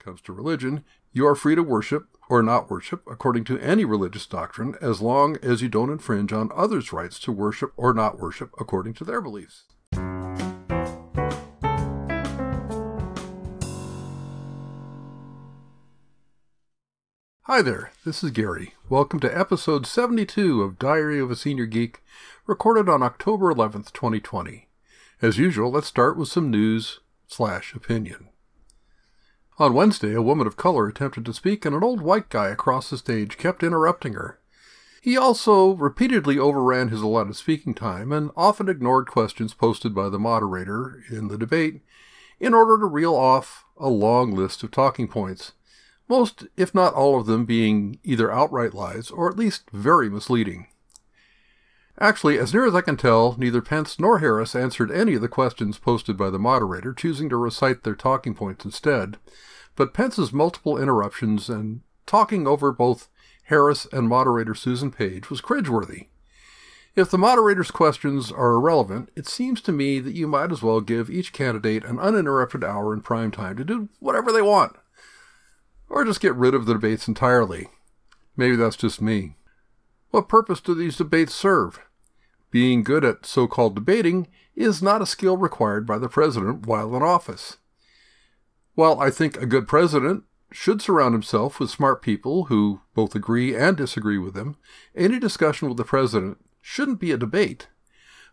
comes to religion, you are free to worship or not worship according to any religious doctrine as long as you don't infringe on others' rights to worship or not worship according to their beliefs. Hi there, this is Gary. Welcome to episode 72 of Diary of a Senior Geek, recorded on October 11th, 2020. As usual, let's start with some news slash opinion. On Wednesday, a woman of color attempted to speak, and an old white guy across the stage kept interrupting her. He also repeatedly overran his allotted speaking time and often ignored questions posted by the moderator in the debate in order to reel off a long list of talking points, most, if not all of them, being either outright lies or at least very misleading. Actually, as near as I can tell, neither Pence nor Harris answered any of the questions posted by the moderator, choosing to recite their talking points instead. But Pence's multiple interruptions and talking over both Harris and moderator Susan Page was cringeworthy. If the moderator's questions are irrelevant, it seems to me that you might as well give each candidate an uninterrupted hour in prime time to do whatever they want. Or just get rid of the debates entirely. Maybe that's just me. What purpose do these debates serve? Being good at so called debating is not a skill required by the president while in office. While I think a good president should surround himself with smart people who both agree and disagree with him, any discussion with the president shouldn't be a debate.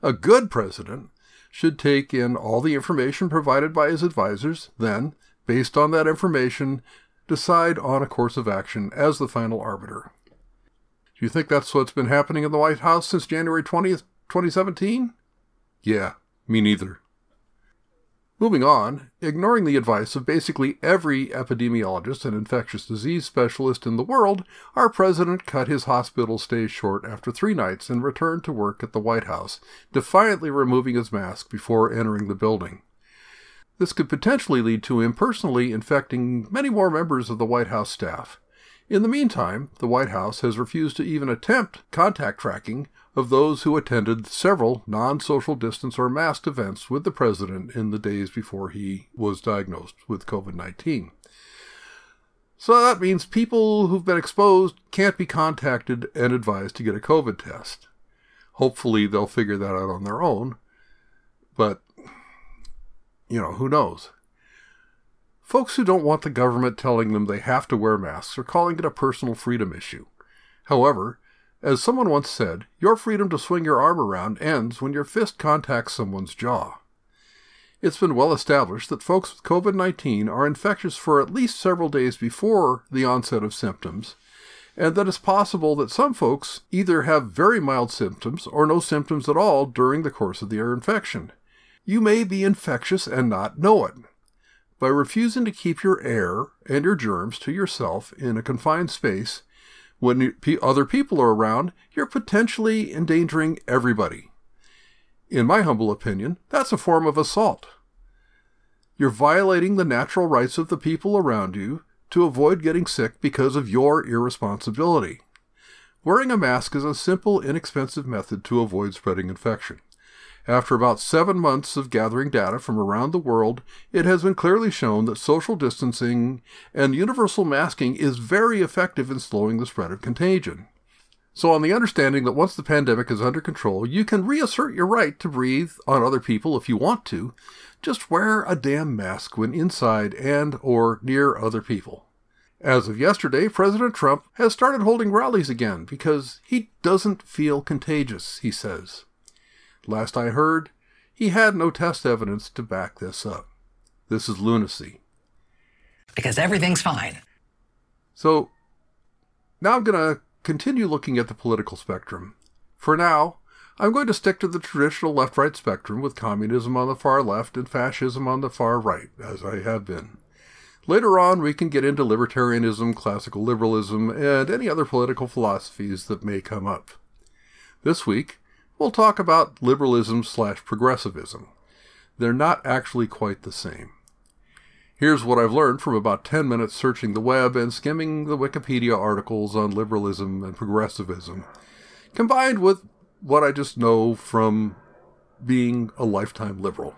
A good president should take in all the information provided by his advisors, then, based on that information, decide on a course of action as the final arbiter. Do you think that's what's been happening in the White House since January 20th, 2017? Yeah, me neither. Moving on, ignoring the advice of basically every epidemiologist and infectious disease specialist in the world, our president cut his hospital stay short after three nights and returned to work at the White House, defiantly removing his mask before entering the building. This could potentially lead to him personally infecting many more members of the White House staff. In the meantime, the White House has refused to even attempt contact tracking of those who attended several non social distance or masked events with the president in the days before he was diagnosed with COVID 19. So that means people who've been exposed can't be contacted and advised to get a COVID test. Hopefully, they'll figure that out on their own. But, you know, who knows? Folks who don't want the government telling them they have to wear masks are calling it a personal freedom issue. However, as someone once said, your freedom to swing your arm around ends when your fist contacts someone's jaw. It's been well established that folks with COVID 19 are infectious for at least several days before the onset of symptoms, and that it's possible that some folks either have very mild symptoms or no symptoms at all during the course of their infection. You may be infectious and not know it. By refusing to keep your air and your germs to yourself in a confined space, when other people are around, you're potentially endangering everybody. In my humble opinion, that's a form of assault. You're violating the natural rights of the people around you to avoid getting sick because of your irresponsibility. Wearing a mask is a simple, inexpensive method to avoid spreading infection. After about seven months of gathering data from around the world, it has been clearly shown that social distancing and universal masking is very effective in slowing the spread of contagion. So, on the understanding that once the pandemic is under control, you can reassert your right to breathe on other people if you want to, just wear a damn mask when inside and or near other people. As of yesterday, President Trump has started holding rallies again because he doesn't feel contagious, he says. Last I heard, he had no test evidence to back this up. This is lunacy. Because everything's fine. So, now I'm going to continue looking at the political spectrum. For now, I'm going to stick to the traditional left right spectrum with communism on the far left and fascism on the far right, as I have been. Later on, we can get into libertarianism, classical liberalism, and any other political philosophies that may come up. This week, we'll talk about liberalism slash progressivism. They're not actually quite the same. Here's what I've learned from about 10 minutes searching the web and skimming the Wikipedia articles on liberalism and progressivism, combined with what I just know from being a lifetime liberal.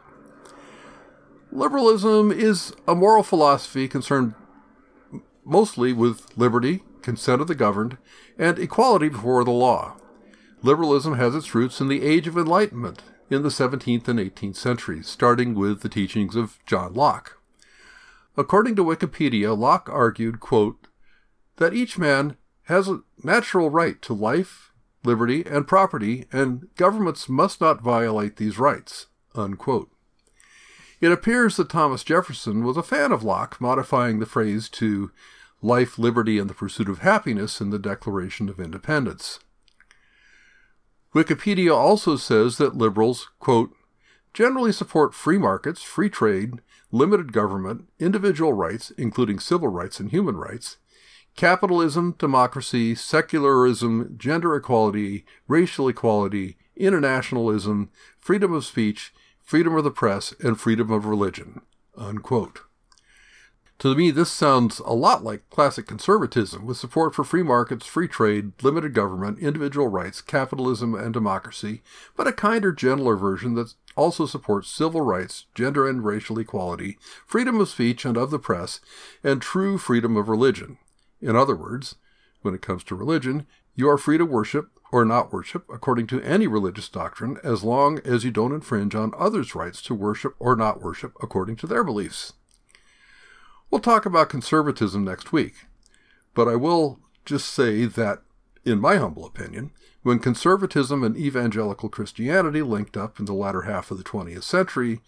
Liberalism is a moral philosophy concerned mostly with liberty, consent of the governed, and equality before the law. Liberalism has its roots in the Age of Enlightenment in the 17th and 18th centuries, starting with the teachings of John Locke. According to Wikipedia, Locke argued, quote, that each man has a natural right to life, liberty, and property, and governments must not violate these rights. Unquote. It appears that Thomas Jefferson was a fan of Locke, modifying the phrase to life, liberty, and the pursuit of happiness in the Declaration of Independence. Wikipedia also says that liberals, quote, generally support free markets, free trade, limited government, individual rights, including civil rights and human rights, capitalism, democracy, secularism, gender equality, racial equality, internationalism, freedom of speech, freedom of the press, and freedom of religion. Unquote. To me, this sounds a lot like classic conservatism, with support for free markets, free trade, limited government, individual rights, capitalism, and democracy, but a kinder, gentler version that also supports civil rights, gender and racial equality, freedom of speech and of the press, and true freedom of religion. In other words, when it comes to religion, you are free to worship or not worship according to any religious doctrine as long as you don't infringe on others' rights to worship or not worship according to their beliefs. We'll talk about conservatism next week, but I will just say that, in my humble opinion, when conservatism and evangelical Christianity linked up in the latter half of the 20th century,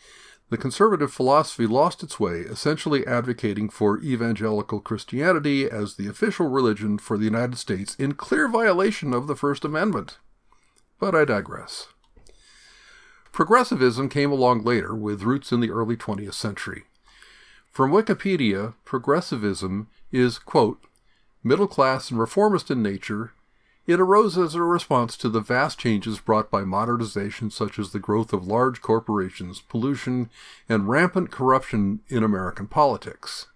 the conservative philosophy lost its way, essentially advocating for evangelical Christianity as the official religion for the United States in clear violation of the First Amendment. But I digress. Progressivism came along later with roots in the early 20th century. From Wikipedia, progressivism is, quote, middle class and reformist in nature, it arose as a response to the vast changes brought by modernization, such as the growth of large corporations, pollution, and rampant corruption in American politics.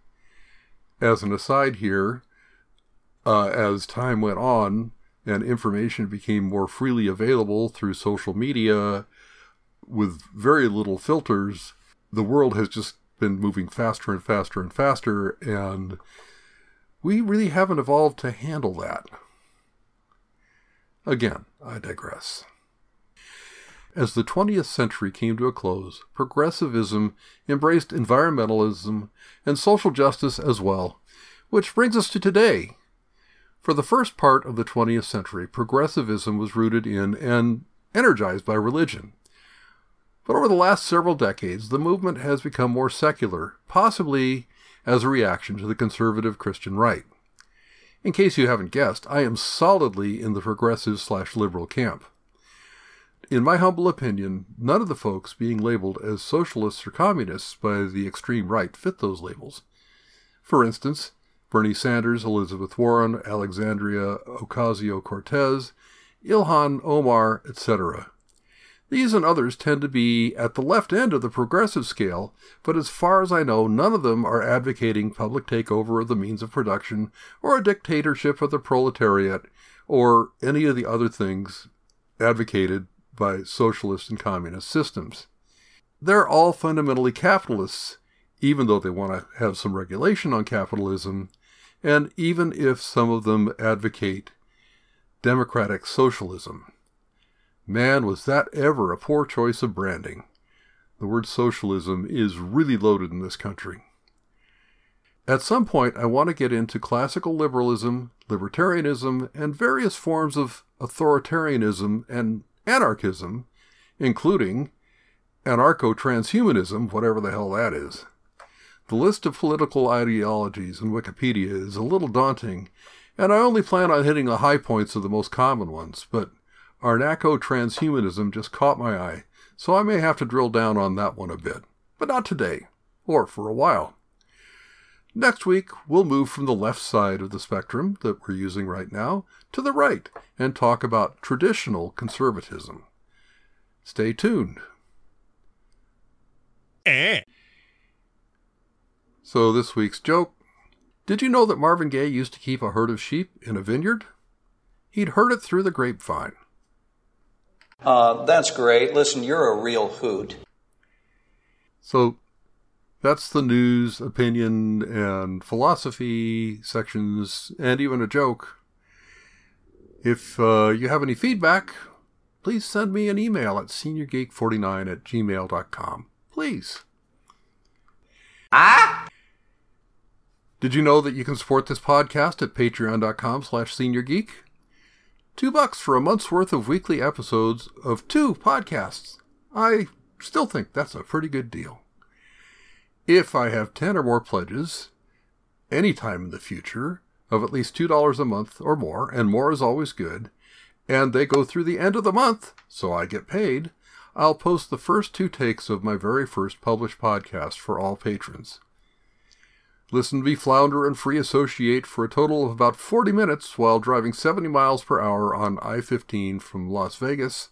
As an aside here, uh, as time went on and information became more freely available through social media with very little filters, the world has just been moving faster and faster and faster, and we really haven't evolved to handle that. Again, I digress. As the 20th century came to a close, progressivism embraced environmentalism and social justice as well, which brings us to today. For the first part of the 20th century, progressivism was rooted in and energized by religion. But over the last several decades, the movement has become more secular, possibly as a reaction to the conservative Christian right. In case you haven't guessed, I am solidly in the progressive slash liberal camp. In my humble opinion, none of the folks being labeled as socialists or communists by the extreme right fit those labels. For instance, Bernie Sanders, Elizabeth Warren, Alexandria Ocasio Cortez, Ilhan Omar, etc. These and others tend to be at the left end of the progressive scale, but as far as I know, none of them are advocating public takeover of the means of production, or a dictatorship of the proletariat, or any of the other things advocated by socialist and communist systems. They're all fundamentally capitalists, even though they want to have some regulation on capitalism, and even if some of them advocate democratic socialism. Man, was that ever a poor choice of branding. The word socialism is really loaded in this country. At some point, I want to get into classical liberalism, libertarianism, and various forms of authoritarianism and anarchism, including anarcho transhumanism, whatever the hell that is. The list of political ideologies in Wikipedia is a little daunting, and I only plan on hitting the high points of the most common ones, but anarcho transhumanism just caught my eye, so I may have to drill down on that one a bit, but not today, or for a while. Next week, we'll move from the left side of the spectrum that we're using right now to the right and talk about traditional conservatism. Stay tuned. Eh. So, this week's joke Did you know that Marvin Gaye used to keep a herd of sheep in a vineyard? He'd heard it through the grapevine. Uh, that's great. Listen, you're a real hoot. So, That's the news, opinion, and philosophy sections, and even a joke. If uh, you have any feedback, please send me an email at seniorgeek49 at gmail.com. Please. Ah? Did you know that you can support this podcast at patreon.com slash seniorgeek? Two bucks for a month's worth of weekly episodes of two podcasts. I still think that's a pretty good deal. If I have 10 or more pledges, anytime in the future, of at least $2 a month or more, and more is always good, and they go through the end of the month, so I get paid, I'll post the first two takes of my very first published podcast for all patrons. Listen to me flounder and free associate for a total of about 40 minutes while driving 70 miles per hour on I 15 from Las Vegas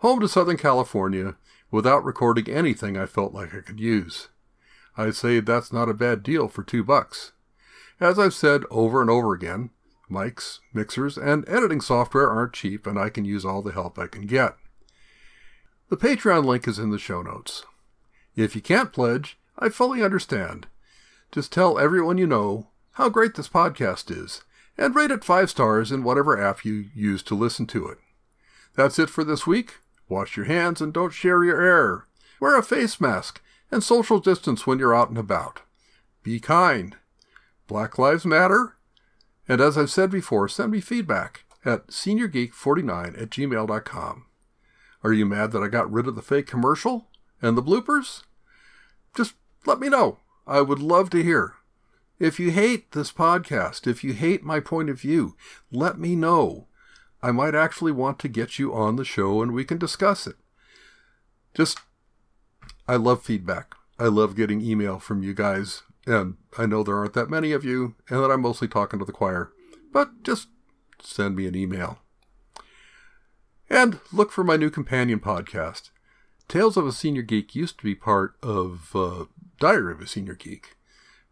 home to Southern California without recording anything I felt like I could use. I'd say that's not a bad deal for two bucks. As I've said over and over again, mics, mixers, and editing software aren't cheap, and I can use all the help I can get. The Patreon link is in the show notes. If you can't pledge, I fully understand. Just tell everyone you know how great this podcast is, and rate it five stars in whatever app you use to listen to it. That's it for this week. Wash your hands and don't share your air. Wear a face mask and social distance when you're out and about. Be kind. Black Lives Matter. And as I've said before, send me feedback at seniorgeek49 at gmail.com. Are you mad that I got rid of the fake commercial and the bloopers? Just let me know. I would love to hear. If you hate this podcast, if you hate my point of view, let me know. I might actually want to get you on the show and we can discuss it. Just I love feedback. I love getting email from you guys, and I know there aren't that many of you, and that I'm mostly talking to the choir, but just send me an email. And look for my new companion podcast. Tales of a Senior Geek used to be part of uh, Diary of a Senior Geek,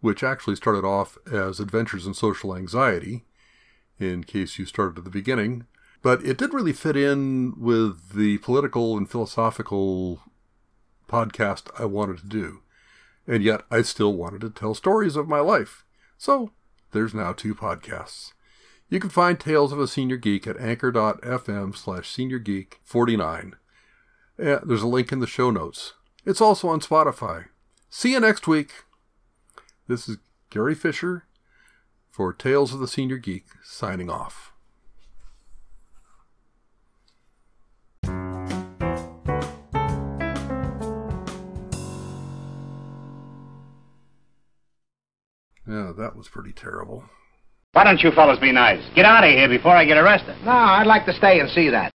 which actually started off as Adventures in Social Anxiety, in case you started at the beginning. But it didn't really fit in with the political and philosophical podcast I wanted to do. And yet I still wanted to tell stories of my life. So there's now two podcasts. You can find Tales of a Senior Geek at anchor.fm slash seniorgeek49. Yeah, eh, there's a link in the show notes. It's also on Spotify. See you next week. This is Gary Fisher for Tales of the Senior Geek signing off. Yeah, that was pretty terrible. Why don't you fellas be nice? Get out of here before I get arrested. No, I'd like to stay and see that.